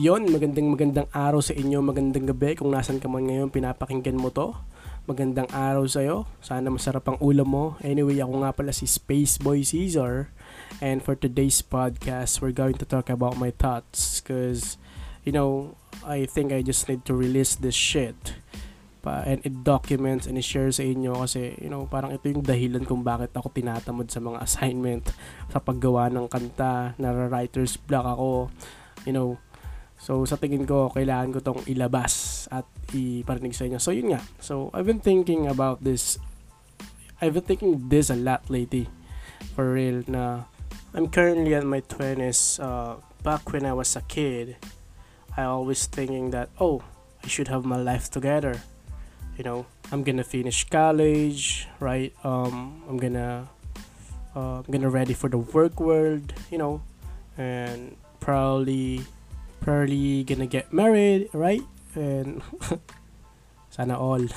Yon, magandang magandang araw sa inyo, magandang gabi kung nasan ka man ngayon pinapakinggan mo to. Magandang araw sa iyo. Sana masarap ang ulam mo. Anyway, ako nga pala si Space Boy Caesar. And for today's podcast, we're going to talk about my thoughts cuz you know, I think I just need to release this shit pa and it documents and i-share sa inyo kasi you know parang ito yung dahilan kung bakit ako tinatamad sa mga assignment sa paggawa ng kanta na writer's block ako you know so sa tingin ko kailangan ko tong ilabas at iparinig sa inyo. So yun nga. So I've been thinking about this. I've been thinking this a lot lately. For real na I'm currently at my 20s uh, back when I was a kid I always thinking that oh I should have my life together. You know i'm gonna finish college right? Um i'm gonna uh, i'm gonna ready for the work world you know? And probably probably gonna get married right? And sana all.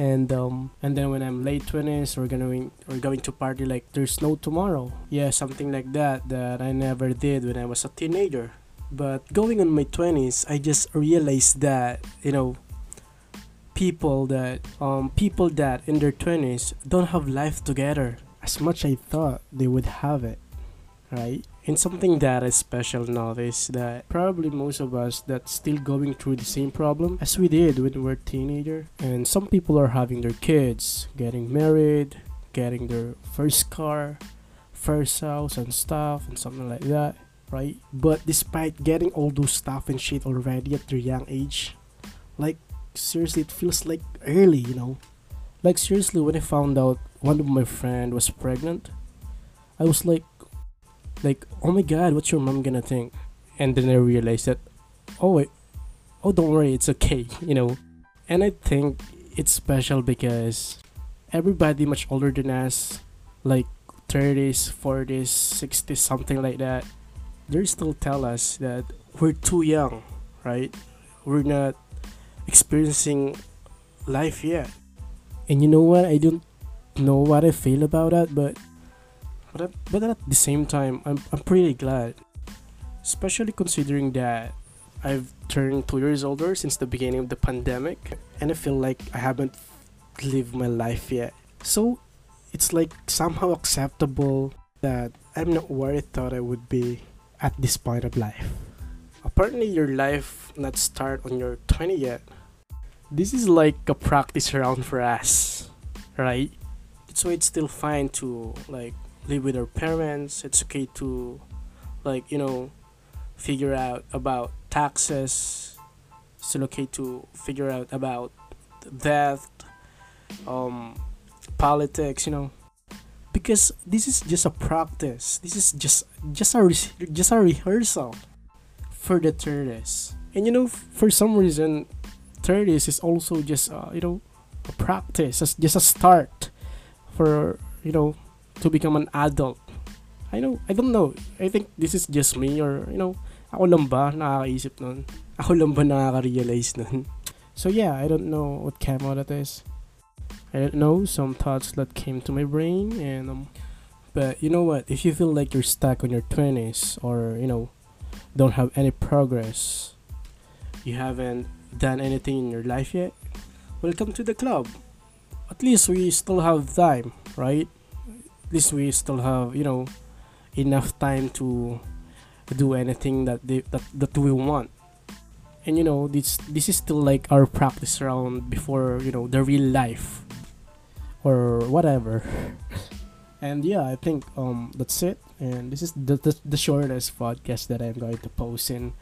And um and then when i'm late 20s we're gonna we're going to party like there's no tomorrow. Yeah something like that that i never did when i was a teenager. But going on my 20s i just realized that you know people that um people that in their 20s don't have life together as much I thought they would have it right? And something that is special now is that probably most of us that's still going through the same problem as we did when we were teenager. And some people are having their kids getting married getting their first car first house and stuff and something like that right? But despite getting all those stuff and shit already at their young age like seriously it feels like early you know? Like seriously when i found out one of my friend was pregnant i was like like oh my god what's your mom gonna think and then i realized that oh wait oh don't worry it's okay you know and i think it's special because everybody much older than us like 30s 40s 60s something like that they still tell us that we're too young right we're not experiencing life yet. And you know what? I don't know what I feel about that, but but I- but at the same time, I'm I'm pretty glad, especially considering that I've turned two years older since the beginning of the pandemic, and I feel like I haven't lived my life yet. So it's like somehow acceptable that I'm not where I thought I would be at this point of life. Apparently, your life not start on your 20 yet. This is like a practice round for us, right? Why it's still fine to like live with our parents. It's okay to like you know figure out about taxes. It's okay to figure out about death, um, politics. You know, because this is just a practice. This is just just a re- just a rehearsal for the 30s. And you know, for some reason, 30s is also just uh, you know a practice, just a start for you know to become an adult. I know, I don't know. I think this is just me or you know, ako lang ba nakakaisip nun? Ako lang ba nakaka-realize nun? So yeah, I don't know what came out of this. I don't know some thoughts that came to my brain and um but you know what? If you feel like you're stuck on your 20s or you know don't have any progress, you haven't done anything in your life yet, welcome to the club. At least we still have time, right? Least we still have, you know, enough time to do anything that they, that that we want. And you know, this this is still like our practice round before, you know, the real life or whatever. and yeah, I think um that's it. And this is the the, the shortest podcast that I'm going to post in.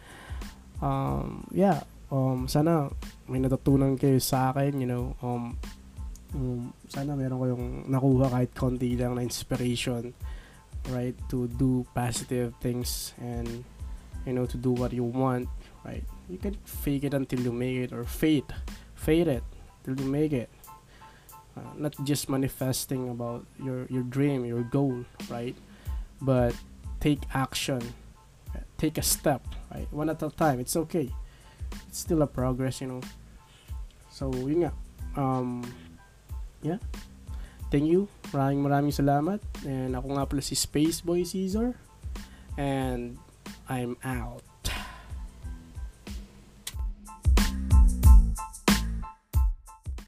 Um yeah, um sana may natutunan kayo sa akin, you know, um, um sana meron kayong nakuha kahit konti lang na inspiration, right, to do positive things and you know to do what you want, right? You can fake it until you make it or fade, fade it till you make it. Uh, not just manifesting about your your dream, your goal, right? But take action, take a step, right? One at a time. It's okay. It's still a progress, you know. So, yun nga. Um, yeah. Thank you. Maraming maraming salamat. And ako nga pala si Space Boy Caesar. And I'm out.